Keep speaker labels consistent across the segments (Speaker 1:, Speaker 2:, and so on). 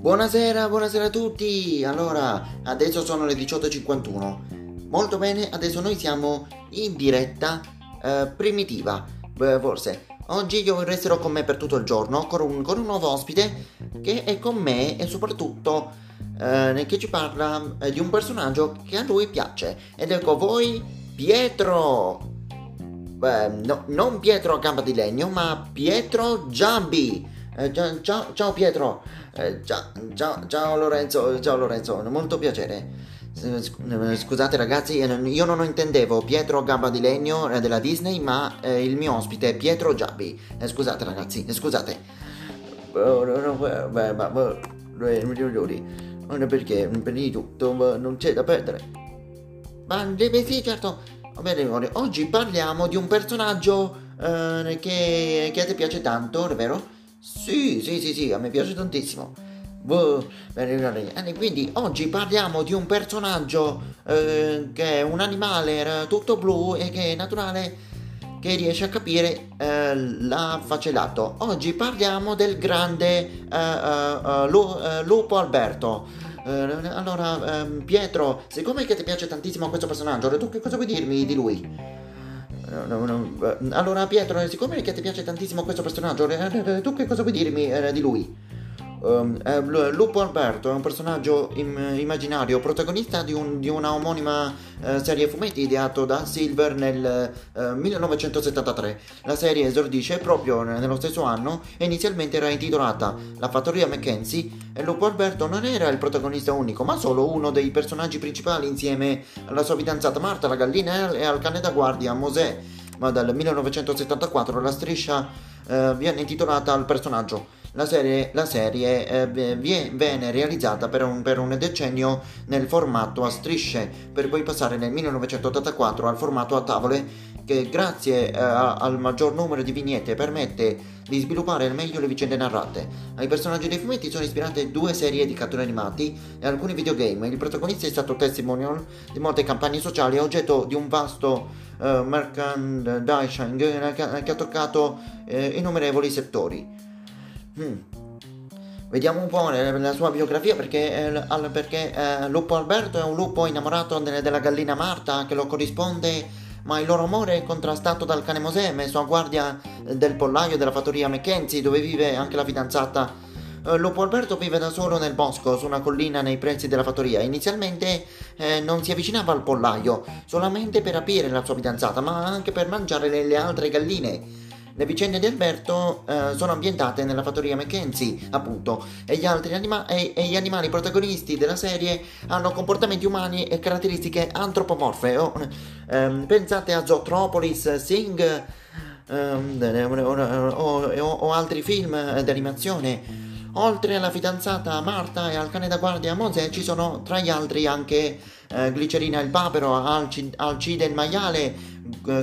Speaker 1: Buonasera, buonasera a tutti! Allora, adesso sono le 18.51. Molto bene, adesso noi siamo in diretta eh, primitiva, Beh, forse. Oggi io resterò con me per tutto il giorno con un, con un nuovo ospite che è con me e soprattutto eh, che ci parla eh, di un personaggio che a lui piace. Ed ecco voi, Pietro! Beh, no, non Pietro a gamba di legno, ma Pietro Giambi! Eh, ciao, ciao, Pietro, eh, ciao, ciao, ciao, Lorenzo, ciao Lorenzo, molto piacere. Scusate ragazzi, io non intendevo Pietro Gamba di Legno eh, della Disney, ma eh, il mio ospite è Pietro Giabbi. Eh, scusate ragazzi, scusate. Perché, per di tutto, non c'è da perdere. Ma sì, certo. Va bene, oggi parliamo di un personaggio eh, che, che a te piace tanto, vero? Sì, sì, sì, sì, a me piace tantissimo. Boh, quindi oggi parliamo di un personaggio eh, che è un animale tutto blu e che è naturale che riesce a capire eh, l'affacellato. Oggi parliamo del grande eh, eh, eh lupo Alberto. Eh, allora, ehm, Pietro, siccome che ti piace tantissimo questo personaggio, tu che cosa vuoi dirmi di lui? No, no, allora Pietro, siccome ti piace tantissimo questo personaggio, eh, tu che cosa vuoi dirmi eh, di lui? Um, eh, Lupo Alberto è un personaggio im- immaginario, protagonista di, un, di una omonima uh, serie fumetti ideato da Silver nel uh, 1973. La serie esordisce proprio nello stesso anno e inizialmente era intitolata La fattoria Mackenzie e Lupo Alberto non era il protagonista unico, ma solo uno dei personaggi principali insieme alla sua fidanzata Marta, la gallina e al cane da guardia Mosè. Ma dal 1974 la striscia uh, viene intitolata al personaggio. La serie, la serie eh, viene realizzata per un, per un, decennio nel formato a strisce, per poi passare nel 1984 al formato a tavole che grazie eh, al maggior numero di vignette permette di sviluppare al meglio le vicende narrate. Ai personaggi dei fumetti sono ispirate due serie di cartoni animati e alcuni videogame. Il protagonista è stato testimonial di molte campagne sociali oggetto di un vasto uh, merchandising che, ha toccato uh, innumerevoli settori. Hmm. Vediamo un po' la sua biografia perché, eh, perché eh, Lupo Alberto è un lupo innamorato de- della gallina Marta che lo corrisponde, ma il loro amore è contrastato dal cane Mosè, messo a guardia del pollaio della fattoria Mackenzie dove vive anche la fidanzata. Eh, Lupo Alberto vive da solo nel bosco, su una collina nei pressi della fattoria. Inizialmente eh, non si avvicinava al pollaio solamente per rapire la sua fidanzata, ma anche per mangiare le, le altre galline. Le vicende di Alberto eh, sono ambientate nella fattoria Mackenzie, appunto, e gli anima- e, e gli animali protagonisti della serie hanno comportamenti umani e caratteristiche antropomorfe. Oh, ehm, pensate a Zootropolis, Sing ehm, o, o, o altri film d'animazione. Oltre alla fidanzata Marta e al cane da guardia Mosè ci sono tra gli altri anche eh, Glicerina il papero, Alci- Alcide il maiale,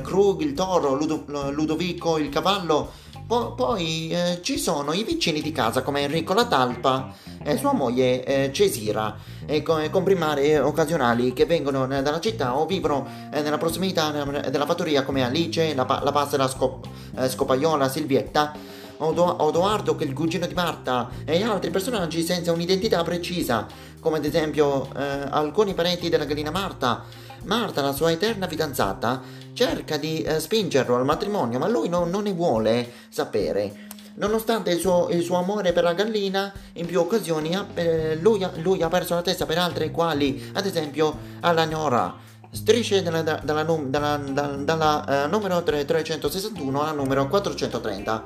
Speaker 1: Krug il toro, Ludo- Ludovico il cavallo. Po- poi eh, ci sono i vicini di casa come Enrico la talpa e sua moglie eh, Cesira, e con, comprimari occasionali che vengono eh, dalla città o vivono eh, nella prossimità della fattoria come Alice, la, la passera scop- scopaiola, Silvietta Odoardo che è il cugino di Marta e altri personaggi senza un'identità precisa, come ad esempio eh, alcuni parenti della gallina Marta. Marta, la sua eterna fidanzata, cerca di eh, spingerlo al matrimonio, ma lui non, non ne vuole sapere. Nonostante il suo, il suo, amore per la gallina, in più occasioni eh, lui, lui, ha perso la testa per altre quali, ad esempio, alla Nora. Strisce dalla, dalla, dalla, dalla uh, numero 361 alla numero 430.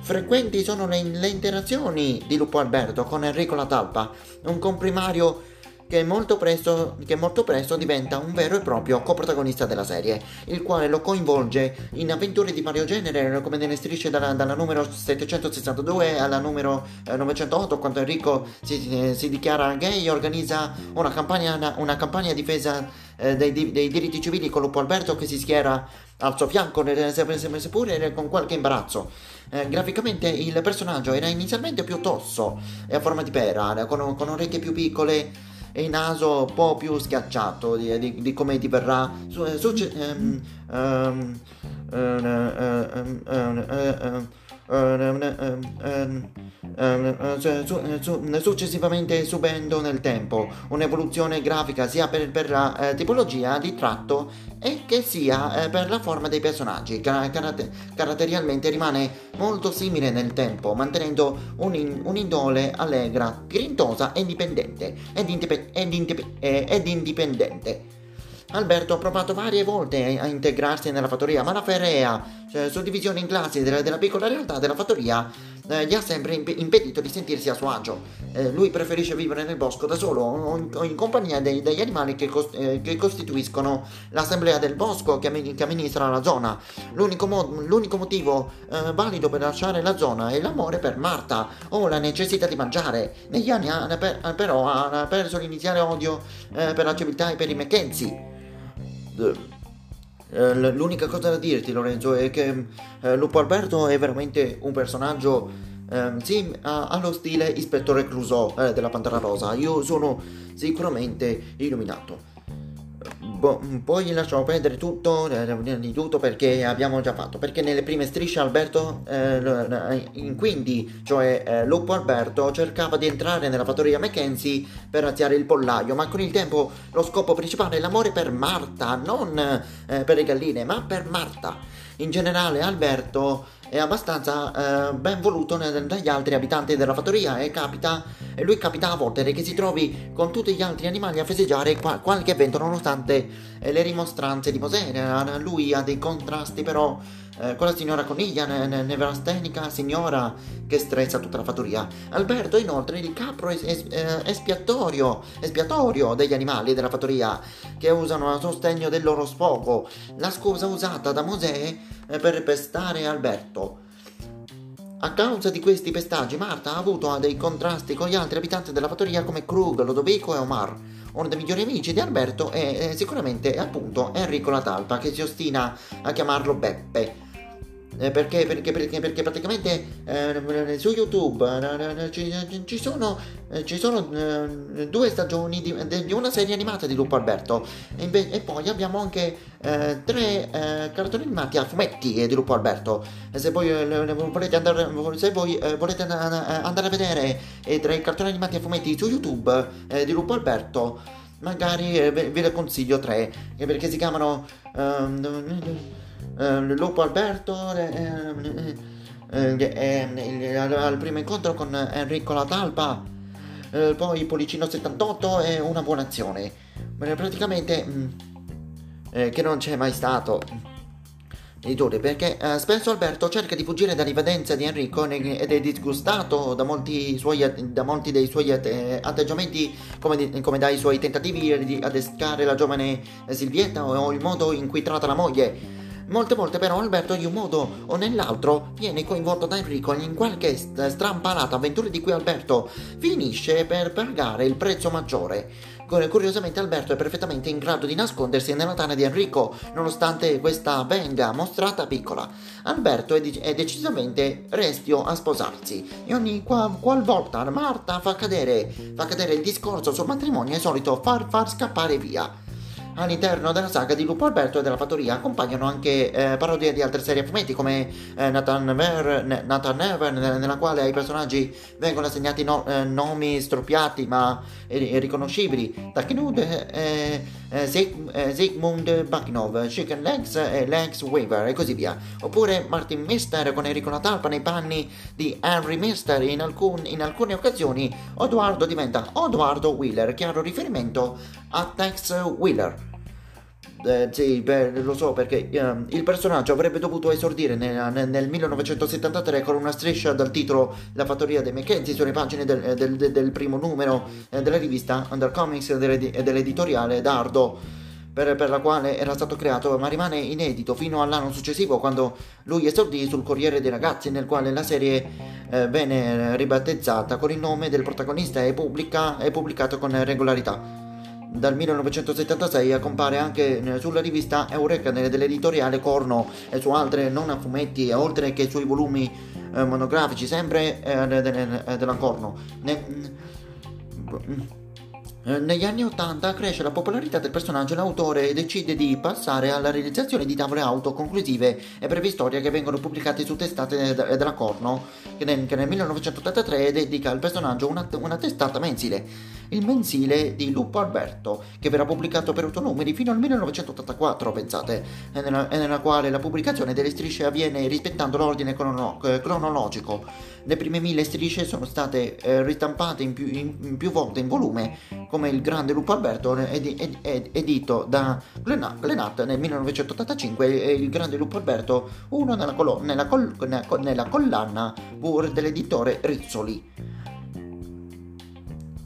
Speaker 1: Frequenti sono le, le interazioni di Lupo Alberto con Enrico La Talpa, un comprimario che molto, presto, che molto presto diventa un vero e proprio coprotagonista della serie, il quale lo coinvolge in avventure di vario genere, come nelle strisce dalla, dalla numero 762 alla numero eh, 908, quando Enrico si, si, dichiara gay organizza una campagna, una campagna a difesa eh, dei, dei, diritti civili con Lupo Alberto che si schiera al suo fianco, seppure con qualche imbarazzo. Eh, graficamente il personaggio era inizialmente più tosso e a forma di pera, con, con orecchie più piccole e il naso un po' più schiacciato di, di, di come ti verrà. Su, su, um, um, um, successivamente subendo nel tempo un'evoluzione grafica sia per, per la eh, tipologia di tratto e che sia eh, per la forma dei personaggi. Car- caratter- caratterialmente rimane molto simile nel tempo, mantenendo un un'indole allegra, grintosa e indipendente. Ed, indipe- ed, indipe- eh, ed indipendente. Alberto ha provato varie volte a integrarsi nella fattoria, ma la ferrea, cioè, suddivisione in classi della, della piccola realtà della fattoria, eh, gli ha sempre imp- impedito di sentirsi a suo agio. Eh, lui preferisce vivere nel bosco da solo o in, o in compagnia dei, degli animali che, cost- eh, che, costituiscono l'assemblea del bosco che, che amministra la zona. L'unico, mo- l'unico motivo eh, valido per lasciare la zona è l'amore per Marta o la necessità di mangiare. Negli anni ha, per, però ha perso l'iniziale odio eh, per la civiltà e per i Mackenzie. Eh, l'unica cosa da dirti Lorenzo è che eh, Lupo Alberto è veramente un personaggio eh, sì, ha, lo stile ispettore Clouseau eh, della Pantera Rosa. Io sono sicuramente illuminato. Bo- poi lasciamo perdere tutto, eh, di tutto perché abbiamo già fatto. Perché nelle prime strisce Alberto, eh, in quindi, cioè eh, Lupo Alberto, cercava di entrare nella fattoria Mackenzie per razziare il pollaio, ma con il tempo lo scopo principale è l'amore per Marta, non eh, per le galline, ma per Marta. In generale Alberto è abbastanza eh, ben voluto dagli altri abitanti della fattoria. E capita e lui capita a volte che si trovi con tutti gli altri animali a festeggiare qua, qualche evento nonostante eh, le rimostranze di Mosè lui ha dei contrasti però eh, la signora Coniglia, ne- nevrastenica signora che stressa tutta la fattoria. Alberto inoltre il capro es- es- eh, espiatorio, espiatorio degli animali della fattoria che usano a sostegno del loro sfogo, la scusa usata da Mosè eh, per pestare Alberto. A causa di questi pestaggi, Marta ha avuto dei contrasti con gli altri abitanti della fattoria come Krug, Lodovico e Omar. Uno dei migliori amici di Alberto è, è sicuramente appunto Enrico La Talpa, che si ostina a chiamarlo Beppe. Eh, perché, perché, perché, perché, praticamente eh, su YouTube eh, ci, ci, sono, eh, ci sono eh, due stagioni di, di, una serie animata di Lupo Alberto. E, inve- e poi abbiamo anche eh, tre cartoni animati a fumetti di Lupo Alberto. Se voi volete andare, se voi, volete andare a vedere tre cartoni animati a fumetti su YouTube di Lupo Alberto magari ve, ve ne consiglio tre. Perché si chiamano um, eh, Lupo Alberto eh, eh, al primo incontro con Enrico La Talpa, poi Policino 78 e una buona azione. Praticamente mm, che non c'è mai stato. Editore perché eh, spesso Alberto cerca di fuggire dall'invadenza di Enrico ed è disgustato da molti, suoi, da molti dei suoi atteggiamenti come, di, come, dai suoi tentativi di adescare la giovane Silvietta o il modo in cui tratta la moglie Molte volte però Alberto in un modo o nell'altro viene coinvolto da Enrico in qualche strampalata avventura di cui Alberto finisce per pagare il prezzo maggiore. Curiosamente Alberto è perfettamente in grado di nascondersi nella tana di Enrico, nonostante questa venga mostrata piccola. Alberto è, de- è decisamente restio a sposarsi e ogni qual- qualvolta Marta fa cadere, fa cadere il discorso sul matrimonio è solito far, far scappare via. All'interno della saga di Lupo Alberto e della Fattoria accompagnano anche eh, parodie di altre serie a fumetti come eh, Nathan, Never, nella quale ai personaggi vengono assegnati no, eh, nomi stroppiati ma riconoscibili. Takenud, eh, eh, eh, Sigmund Baknov, Chicken Legs e Legs Weaver e così via. Oppure Martin Mister con Enrico Natalpa nei panni di Henry Mister. In, alcun, in alcune occasioni Odoardo diventa Odoardo Wheeler, chiaro riferimento a Tex Wheeler. Eh, sì, beh, lo so perché uh, il personaggio avrebbe dovuto esordire nel, nel, nel, 1973 con una striscia dal titolo La fattoria dei Mackenzie sulle pagine del, del, del, del primo numero eh, della rivista Under Comics e dell'editoriale Dardo. Per, per, la quale era stato creato, ma rimane inedito fino all'anno successivo quando lui esordì sul Corriere dei Ragazzi, nel quale la serie eh, venne ribattezzata con il nome del protagonista e, pubblica, e pubblicato con regolarità dal 1976 compare anche sulla rivista Eureka dell'editoriale Corno e su altre non a fumetti oltre che sui volumi eh, monografici sempre eh, della Corno. Ne, negli anni 80 cresce la popolarità del personaggio e l'autore decide di passare alla realizzazione di tavole auto conclusive e brevi storie che vengono pubblicate su testate della Corno, che nel, che nel 1983 dedica al personaggio una, una, testata mensile, il mensile di Lupo Alberto, che verrà pubblicato per otto numeri fino al 1984, pensate, e nella, e nella quale la pubblicazione delle strisce avviene rispettando l'ordine crono, cronologico. Le prime mille strisce sono state eh, ristampate in più, in, in più volte in volume, come Il Grande Lupo Alberto, ed, ed, ed, edito da Glenat nel 1985 e Il Grande Lupo Alberto 1 nella, colo- nella, col- nella collana Pur dell'editore Rizzoli.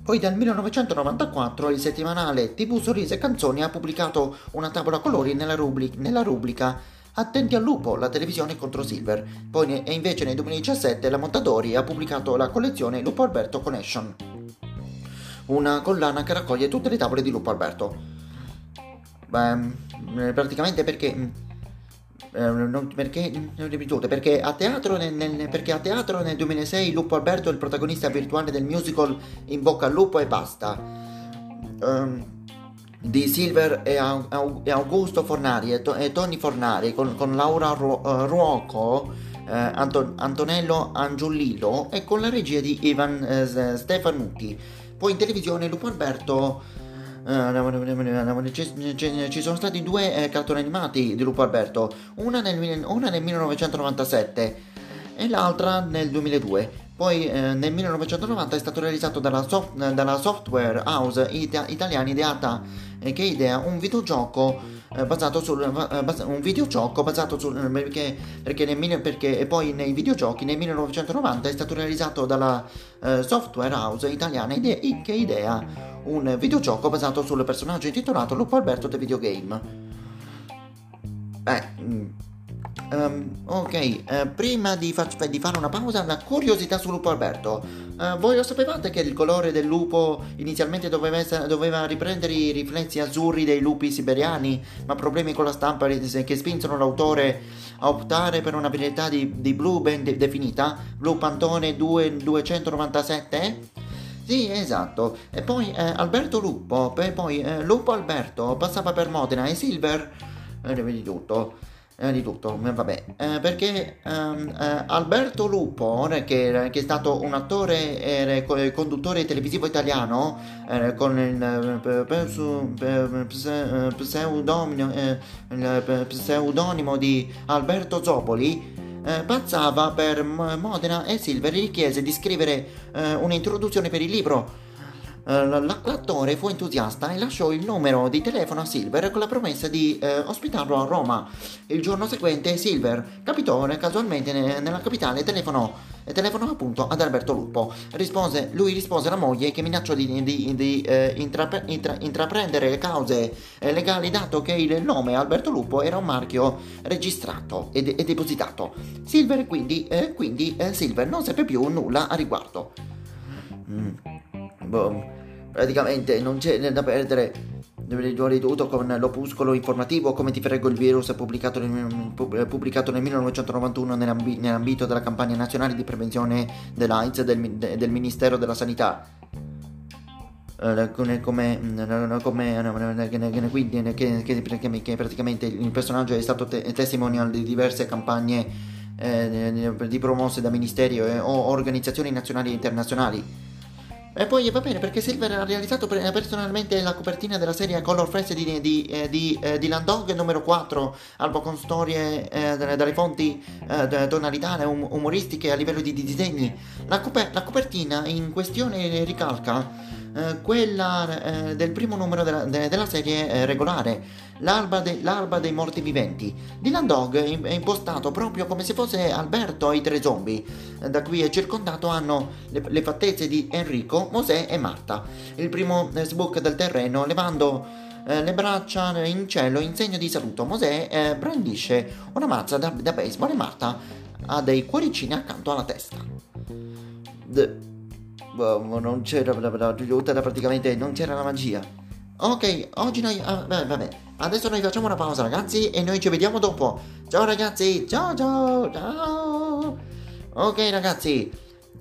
Speaker 1: Poi dal 1994 il settimanale TV Sorrisi e Canzoni ha pubblicato una tavola colori nella, rubri- nella rubrica Attenti al lupo, la televisione contro Silver. Poi e invece nel 2017 la Montadori ha pubblicato la collezione Lupo Alberto Connection una collana che raccoglie tutte le tavole di Lupo Alberto. Beh, praticamente perché... Eh, non, perché, ripetute, perché, a teatro nel, nel, perché a teatro nel 2006 Lupo Alberto è il protagonista virtuale del musical In bocca al lupo e basta. Um, di Silver e, Augusto Fornari e, Tony Fornari con, con Laura uh, Ruoco, eh, Anton, Antonello Angiolillo e con la regia di Ivan eh, Stefanuti. Poi in televisione Lupo Alberto eh, ci sono stati due eh, cartoni animati di Lupo Alberto, una nel, una nel 1997 e l'altra nel 2002. Poi eh, nel 1990 è stato realizzato dalla, soft, dalla software house it- italiana ideata eh, che idea un videogioco eh, basato sul eh, bas- un videogioco basato sul eh, perché, perché, nel, perché poi nei videogiochi nel 1990 è stato realizzato dalla software house italiana ide- che idea un videogioco basato sul personaggio intitolato Lupo Alberto The Video Game. Beh, Um, ok, uh, prima di, fa- di, fare una pausa, una curiosità sul lupo Alberto. Uh, voi lo sapevate che il colore del lupo inizialmente doveva, essere, doveva, riprendere i riflessi azzurri dei lupi siberiani, ma problemi con la stampa che spinsero l'autore a optare per una varietà di, di blu ben de- definita, blu Pantone 2, 297? Sì, esatto. E poi eh, Alberto Lupo, poi eh, Lupo Alberto passava per Modena e Silver, eh, vedi tutto eh, di tutto, vabbè, eh, perché ehm, eh, Alberto Lupo, che, che, è stato un attore e conduttore televisivo italiano con il pseudonimo, il pseudonimo di Alberto Zopoli, eh, pazzava per Modena e Silver chiese di scrivere eh, un'introduzione per il libro. eh, l'attore fu entusiasta e lasciò il numero di telefono a Silver con la promessa di eh, ospitarlo a Roma. Il giorno seguente Silver capitò casualmente nella capitale e telefonò, telefonò appunto ad Alberto Lupo. Rispose, lui rispose alla moglie che minacciò di, di, di eh, intrapre, intra, intraprendere cause eh, legali dato che il nome Alberto Lupo era un marchio registrato e, e depositato. Silver quindi, eh, quindi eh, Silver non seppe più nulla a riguardo. Mm. Boh praticamente non c'è da perdere. Di tutto con l'opuscolo informativo Come ti frego il virus pubblicato nel, pubblicato nel 1991 nell'ambi, nell'ambito della campagna nazionale di prevenzione dell'AIDS del, del Ministero della Sanità. Come, come, quindi, che, che, che, praticamente il personaggio è stato te- testimonial di diverse campagne eh, di promosse da ministeri o organizzazioni nazionali e internazionali e poi va bene perché Silver ha realizzato personalmente la copertina della serie Color Fresh di, di, eh, di, eh, di Landog numero 4, albo con storie eh, dalle fonti eh, tonalità um, umoristiche a livello di, disegni. La, coper- la, copertina in questione ricalca eh, quella eh, del primo numero della, de- della serie regolare l'alba, de- l'alba, dei morti viventi. Dylan Dog è impostato proprio come se fosse Alberto e i tre zombie. Da qui è circondato hanno le, le fattezze di Enrico, Mosè e Marta. Il primo eh, sbook del terreno levando eh, le braccia in cielo in segno di saluto. Mosè eh, brandisce una mazza da, da, baseball e Marta ha dei cuoricini accanto alla testa. De- non c'era praticamente non c'era la magia. Ok, oggi noi. Ah, vabbè, adesso noi facciamo una pausa, ragazzi, e noi ci vediamo dopo. Ciao, ragazzi. Ciao, ciao, ciao. Ok, ragazzi.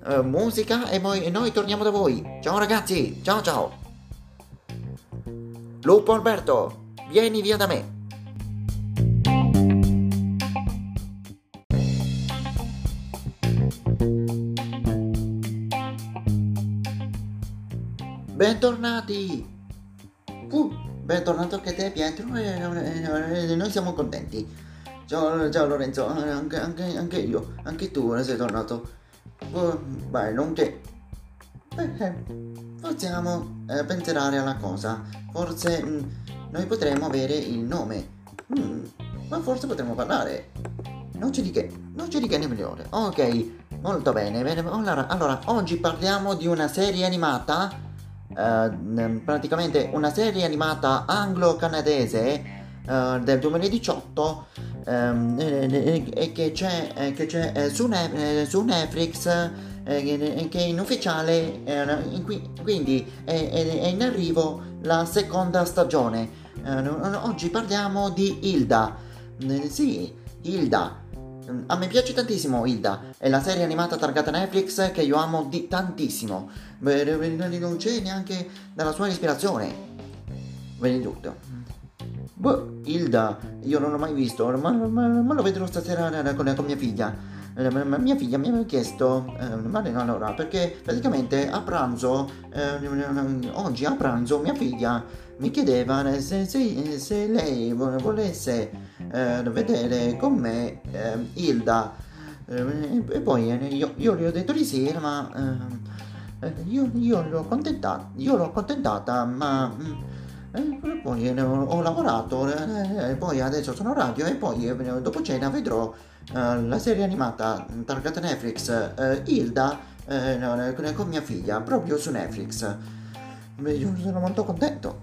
Speaker 1: Uh, musica e, poi, e noi torniamo da voi. Ciao, ragazzi. Ciao, ciao. Lupo Alberto, vieni via da me. Bentornati! Uh, bentornato anche te Pietro noi siamo contenti. Ciao, ciao Lorenzo, anche, anche, anche, io, anche tu sei tornato. Uh, non che... Eh, possiamo eh, pensare alla cosa. Forse mh, mm, noi potremmo avere il nome. Mm, ma forse potremmo parlare. Non c'è di che, non c'è di che nemmeno. Ok, molto bene. bene. Allora, allora, oggi parliamo di una serie animata Uh, praticamente una serie animata anglo-canadese uh, del 2018 um, e che c'è, eh, che c'è eh, su, ne- su, Netflix eh, che in ufficiale in qui- quindi è, in arrivo la seconda stagione. Oggi parliamo di Hilda. Sì Hilda a me piace tantissimo Hilda, è la serie animata targata Netflix che io amo di tantissimo. Non c'è neanche dalla sua ispirazione. Vedi tutto. Boh, Hilda, io non l'ho mai visto, ma, ma, ma lo vedrò stasera con, con mia figlia. Mia figlia mi aveva chiesto, eh, ma allora, perché praticamente a pranzo, eh, oggi a pranzo mia figlia mi chiedeva se, se, se lei volesse eh, vedere con me eh, Hilda. Eh, e poi eh, io, io, gli ho detto di sì, ma eh, io, io, l'ho accontentata, io l'ho accontentata, ma mm, poi ho, lavorato, poi adesso sono radio e poi dopo cena vedrò la serie animata targata Netflix Hilda con mia figlia proprio su Netflix. Io sono molto contento.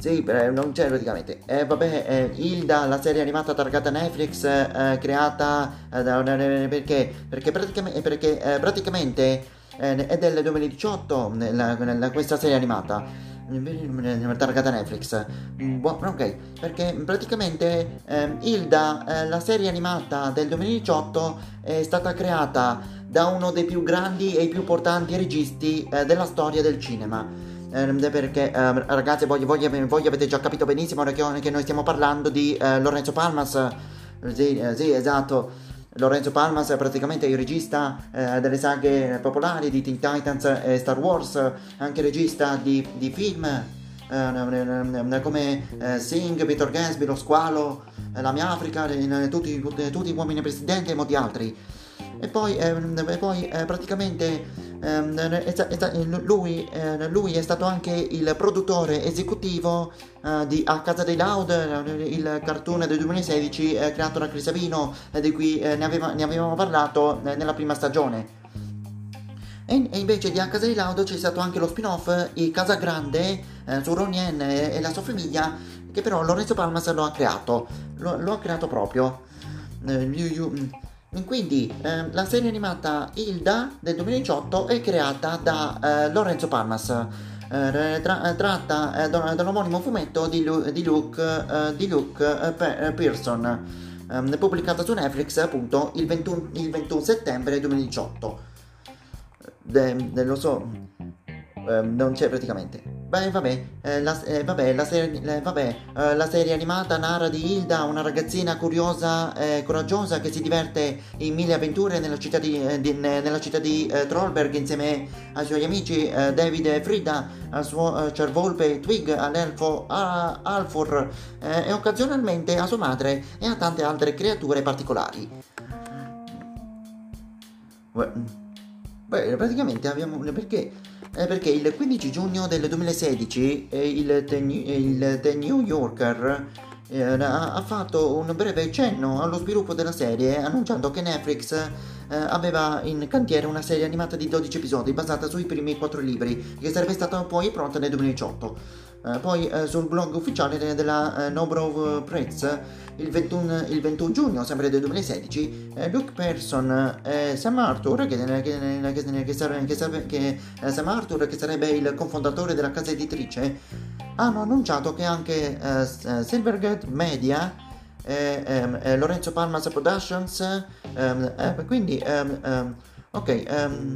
Speaker 1: Sì, non c'è praticamente. Eh, vabbè, eh, Hilda, la serie animata targata Netflix, eh, creata eh, da, perché, perché, praticamente, perché eh, praticamente eh, è del 2018 nella, nella, questa serie animata targata Netflix. Buon, ok, perché praticamente eh, Hilda, eh, la serie animata del 2018, è stata creata da uno dei più grandi e più importanti registi eh, della storia del cinema eh, perché eh, ragazzi voi, voi, voi, avete già capito benissimo che, noi stiamo parlando di eh, Lorenzo Palmas. Sì, eh, sì, esatto. Lorenzo Palmas è praticamente il regista eh, delle saghe popolari di Teen Titans e Star Wars anche regista di, di film eh, come Sing, Peter Gatsby, Lo Squalo La mia Africa tutti, tutti, gli uomini presidenti e molti altri e poi, ehm, e poi eh, praticamente ehm, lui, eh, lui, è stato anche il produttore esecutivo eh, di A Casa dei Loud, il cartoon del 2016 eh, creato da Chris Avino, eh, di cui eh, ne, aveva, ne, avevamo parlato nella prima stagione. E, invece di A Casa dei Loud c'è stato anche lo spin-off I Casa Grande su Ronien e, e, la sua famiglia, che però Lorenzo Palmas lo ha creato, lo, lo ha creato proprio. You, you, quindi eh, la serie animata Hilda del 2018 è creata da eh, Lorenzo Palmas. Eh, tra, eh, tratta eh, dall'omonimo fumetto di, Lu, di Luke, eh, di Luke Pearson, ehm, pubblicata su Netflix appunto il 21, il 21 settembre 2018. De, de, lo so, ehm, non c'è praticamente. Beh, vabbè, eh, la, eh, vabbè, la, serie, eh, vabbè eh, la, serie, animata narra di Hilda, una ragazzina curiosa e coraggiosa che si diverte in mille avventure nella città di, eh, di, nella città di Trollberg insieme ai suoi amici David e Frida, al suo cervolpe Twig, all'elfo Alfor e occasionalmente a sua madre e a tante altre creature particolari. Beh, praticamente abbiamo... perché eh, perché il 15 giugno del 2016 eh, il, The, il, The New Yorker eh, ha fatto un breve cenno allo sviluppo della serie annunciando che Netflix eh, aveva in cantiere una serie animata di 12 episodi basata sui primi 4 libri che sarebbe stata poi pronta nel 2018. Uh, poi uh, sul blog ufficiale della uh, Nobrov Press il 21, il 21, giugno, sempre del 2016, Luke Person e Sam Arthur, che, che, che, che, sarebbe, che Sam Arthur, che sarebbe il cofondatore della casa editrice, hanno annunciato che anche Silvergate Media e, e, e Lorenzo Palmas Productions, um, quindi um, ok,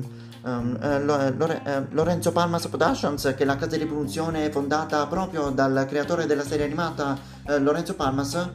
Speaker 1: Um, uh, Lore- uh, Lorenzo Palmas Productions, che è la casa di produzione fondata proprio dal creatore della serie animata uh, Lorenzo Palmas,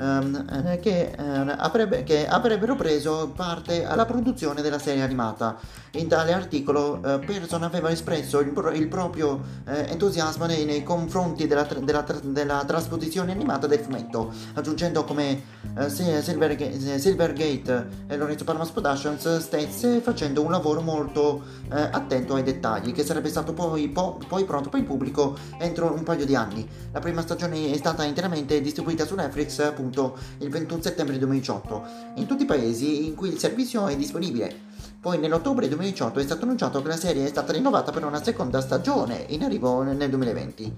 Speaker 1: um, che, avrebbe, che, avrebbero preso parte alla produzione della serie animata. In tale articolo uh, Pearson aveva espresso il, il proprio uh, entusiasmo nei, nei confronti della, della, della, trasposizione animata del fumetto, aggiungendo come uh, Silvergate, Silvergate e Lorenzo Palmas Productions stesse facendo un lavoro molto attento ai dettagli, che sarebbe stato poi, po- poi pronto per il pubblico entro un paio di anni. La prima stagione è stata interamente distribuita su Netflix appunto il 21 settembre 2018, in tutti i paesi in cui il servizio è disponibile. Poi nell'ottobre 2018 è stato annunciato che la serie è stata rinnovata per una seconda stagione in arrivo nel 2020.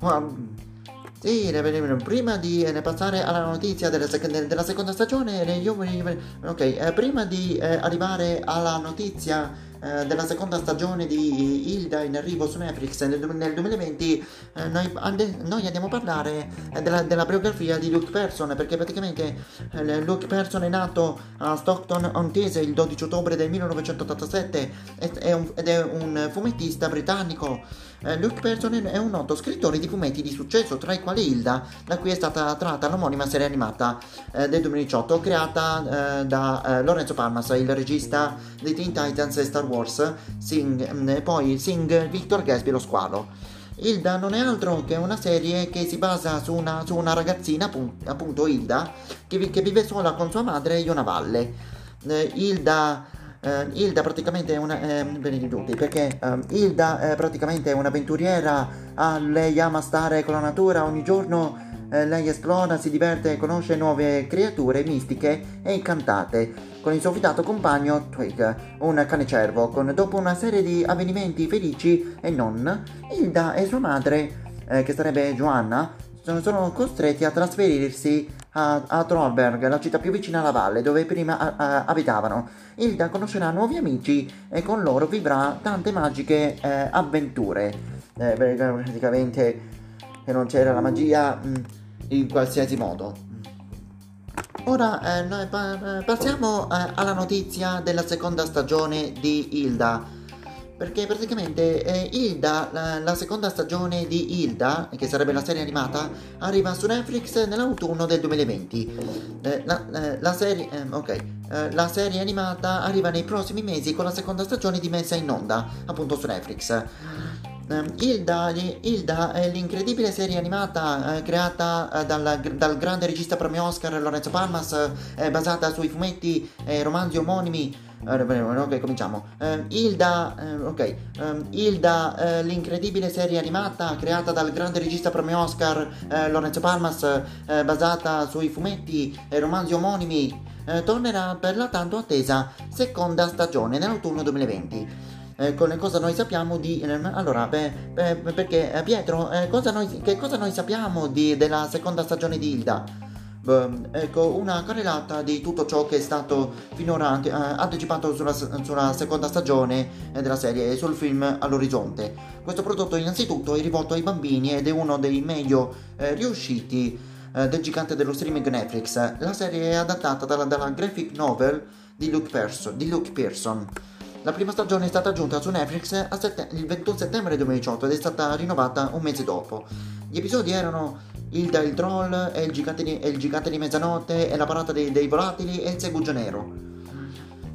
Speaker 1: Ma, sì, prima di eh, passare alla notizia della, sec- della seconda stagione, io, ok, eh, prima di eh, arrivare alla notizia eh, della seconda stagione di Hilda in arrivo su Netflix nel, nel 2020, eh, noi, ande, noi, andiamo a parlare eh, della, della, biografia di Luke Person, perché praticamente eh, Luke Person è nato a Stockton-on-Tees il 12 ottobre del 1987 ed è un, ed è un fumettista britannico. Eh, Luke Person è un noto scrittore di fumetti di successo, tra i quali Hilda, da cui è stata tratta l'omonima serie animata eh, del 2018, creata eh, da eh, Lorenzo Palmas, il regista di Teen Titans e Star Wars, Sing, mm, poi Sing Victor Gatsby lo squalo. Hilda non è altro che una serie che si basa su una, su una ragazzina, appunto Hilda, che, che, vive sola con sua madre in una valle. Eh, Hilda Uh, Hilda praticamente è una... Eh, tutti, perché uh, Hilda è praticamente un'avventuriera, ah, lei ama stare con la natura, ogni giorno eh, lei esplora, si diverte conosce nuove creature mistiche e incantate, con il suo fidato compagno Twig, un cane cervo, con, dopo una serie di avvenimenti felici e non, Hilda e sua madre, eh, che sarebbe Joanna, sono costretti a trasferirsi a, a Trollberg, la città più vicina alla valle dove prima a, a, abitavano. Hilda conoscerà nuovi amici e con loro vivrà tante magiche eh, avventure. Eh, praticamente che non c'era la magia mh, mm, in qualsiasi modo. Ora eh, noi pa- passiamo eh, alla notizia della seconda stagione di Hilda. Perché praticamente eh, Hilda, la, la, seconda stagione di Hilda, che sarebbe la serie animata, arriva su Netflix nell'autunno del 2020. Eh, la, eh, la, serie, eh, okay. Eh, la serie animata arriva nei prossimi mesi con la seconda stagione di messa in onda, appunto su Netflix. Uh, Hilda, Hilda, è l'incredibile serie animata uh, creata uh, dal, dal, grande regista premio Oscar Lorenzo Palmas, basata sui fumetti e romanzi omonimi ok, cominciamo. Uh, Hilda, uh, ok. Hilda, l'incredibile serie animata creata dal grande regista premio Oscar Lorenzo Palmas, basata sui fumetti e romanzi omonimi, tornerà per la tanto attesa seconda stagione nell'autunno 2020. Eh, cosa noi sappiamo di... Eh, allora, beh, beh, perché Pietro, eh, cosa noi, che cosa noi sappiamo di, della seconda stagione di Hilda? Ehm, ecco, una carrellata di tutto ciò che è stato finora eh, anticipato sulla, sulla, seconda stagione eh, della serie e sul film All'orizzonte. Questo prodotto innanzitutto è rivolto ai bambini ed è uno dei meglio eh, riusciti eh, del gigante dello streaming Netflix. La serie è adattata dalla, dalla graphic novel di Luke, Perso, di Luke Pearson. La prima stagione è stata aggiunta su Netflix sett- il 21 settembre 2018 ed è stata rinnovata un mese dopo. Gli episodi erano Hilda il troll, e il gigante di, il gigante di mezzanotte, e la parata dei, dei volatili e il segugio nero.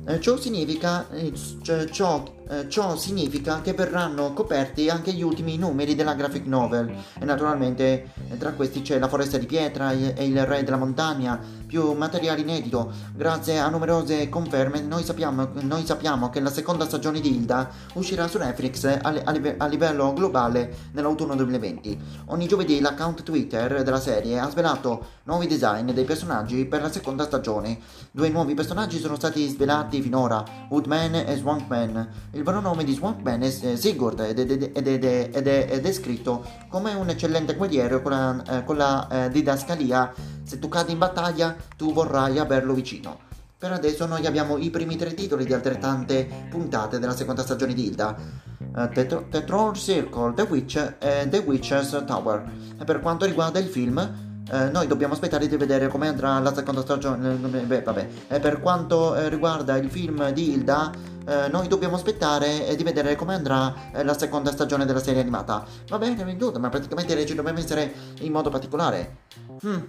Speaker 1: Eh, ciò significa, eh, ciò, eh, ciò significa che verranno coperti anche gli ultimi numeri della graphic novel e naturalmente eh, tra questi c'è La foresta di pietra e Il re della montagna, più materiale inedito. Grazie a numerose conferme noi sappiamo, noi sappiamo che la seconda stagione di Hilda uscirà su Netflix a, a, a livello globale nell'autunno 2020. Ogni giovedì l'account Twitter della serie ha svelato nuovi design dei personaggi per la seconda stagione. Due nuovi personaggi sono stati svelati finora, Woodman e Swampman. Il vero nome di Swampman è Sigurd ed è, descritto come un eccellente guerriero con la, eh, con la eh, didascalia se tu cadi in battaglia, tu vorrai averlo vicino. Per adesso noi abbiamo i primi tre titoli di altrettante puntate della seconda stagione di Hilda. The, The Troll Circle, The Witch e The Witcher's Tower. E per quanto riguarda il film, eh, noi dobbiamo aspettare di vedere come andrà la seconda stagione. Eh, beh, vabbè. E per quanto eh, riguarda il film di Hilda, eh, noi dobbiamo aspettare eh, di vedere come andrà eh, la seconda stagione della serie animata. Va bene, venduto, ma praticamente ci dobbiamo essere in modo particolare. Hmm.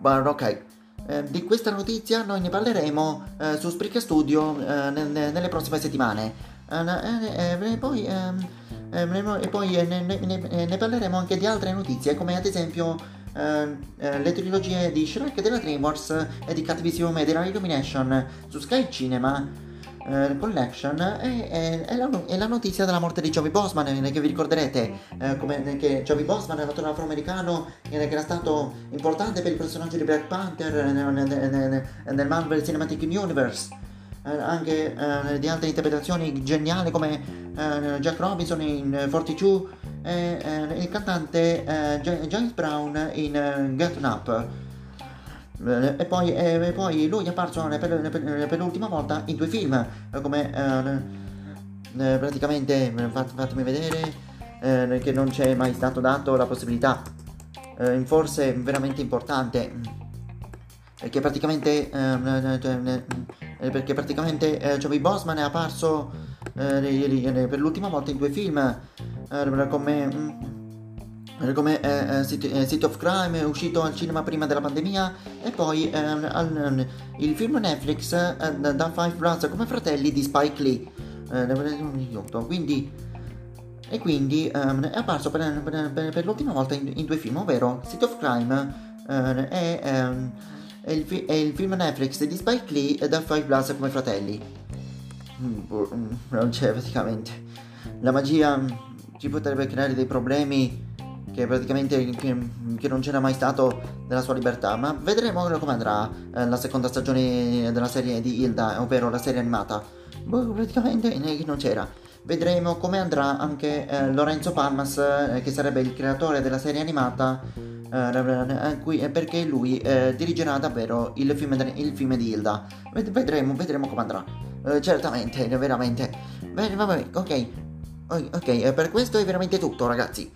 Speaker 1: Beh, ok. di questa notizia noi ne parleremo su Spreaker Studio nelle prossime settimane. E poi, ehm, ehm, e poi ne, ne, ne parleremo anche di altre notizie, come ad esempio uh, le trilogie di Shrek della DreamWorks e di Catvision della Illumination su Sky Cinema Collection e, e, e, la, e, la, notizia della morte di Joey Bosman che vi ricorderete come, che Joey Bosman è un afroamericano che era stato importante per il personaggio di Black Panther nel, nel, nel Marvel Cinematic Universe anche di altre interpretazioni geniali come Jack Robinson in 42 eh, eh, il cantante eh, James Brown in Get Up. Eh, e poi, e poi, lui è apparso per, per, per, l'ultima volta in due film, come praticamente, fatemi vedere, che non ci è mai stato dato la possibilità, forse veramente importante, perché praticamente, perché praticamente Joey Bosman è apparso per l'ultima volta in due film. Eh, come, mm, come eh, eh, City, eh, of Crime uscito al cinema prima della pandemia e poi eh, al, il film Netflix eh, da Five Brothers come fratelli di Spike Lee. Quindi e quindi um, è apparso per, per, per, per, l'ultima volta in, in, due film ovvero City of Crime uh, e, um, è, il, è, il, film Netflix di Spike Lee e da Five Brothers come fratelli mm, boh, mm, non c'è praticamente la magia ci potrebbe creare dei problemi che praticamente che, che non c'era mai stato nella sua libertà, ma vedremo come andrà eh, la seconda stagione della serie di Hilda, ovvero la serie animata. Boh, praticamente non c'era. Vedremo come andrà anche eh, Lorenzo Palmas, eh, che sarebbe il creatore della serie animata, eh, cui, perché lui eh, dirigerà davvero il film, il film, di Hilda. Vedremo, vedremo come andrà. Eh, certamente, veramente. Bene, vabbè, ok. Ok, per questo è veramente tutto, ragazzi.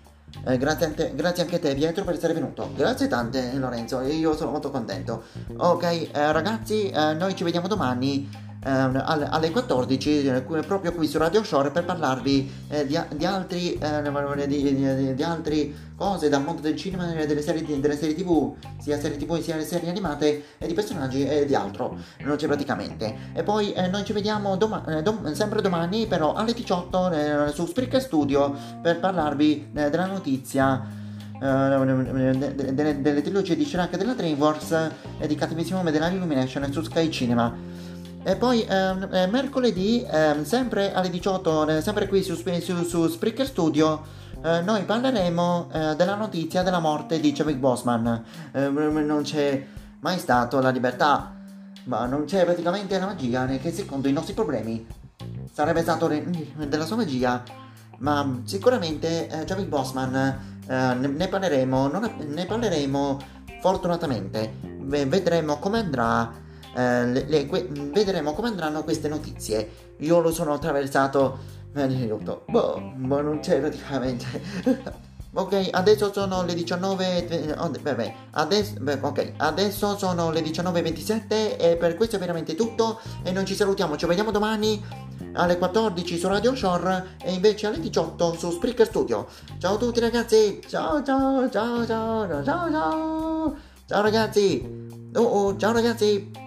Speaker 1: Eh, grazie, te, grazie, anche a te Pietro per essere venuto. Grazie tante Lorenzo, io sono molto contento. Ok, eh, ragazzi, eh, noi ci vediamo domani eh, alle 14 eh, proprio qui su Radio Shore per parlarvi eh, di, di, altri, eh, di, di, di, altre cose dal mondo del cinema delle serie, delle serie tv sia serie tv sia serie animate e di personaggi e di altro non c'è praticamente e poi eh, noi ci vediamo doma- eh, dom- sempre domani però alle 18 su Spreaker Studio per parlarvi della notizia delle, trilogie di Shrek della DreamWorks e di Cattivissimo della Illumination su Sky Cinema. E poi ehm, eh, mercoledì, ehm, sempre alle 18, eh, sempre qui su, su, su Spreaker Studio, eh, noi parleremo eh, della notizia della morte di Chadwick Bosman. Eh, non c'è mai stato la libertà, ma non c'è praticamente la magia che secondo i nostri problemi sarebbe stato della sua magia. Ma sicuramente eh, Chadwick Bosman eh, ne, ne, parleremo, ne parleremo fortunatamente. vedremo come andrà eh, le, le, vedremo come andranno queste notizie. Io lo sono attraversato. Minuto. Boh, boh, non c'è praticamente. Ok, adesso sono le 19. Oh, vabbè, adesso, beh, ok, adesso sono le 19.27 e per questo è veramente tutto. E noi ci salutiamo, ci vediamo domani alle 14 su Radio Shore e invece alle 18 su Spreaker Studio. Ciao a tutti ragazzi! Ciao ciao ciao ciao ciao ciao ciao! Ciao ragazzi! Oh oh, ciao ragazzi!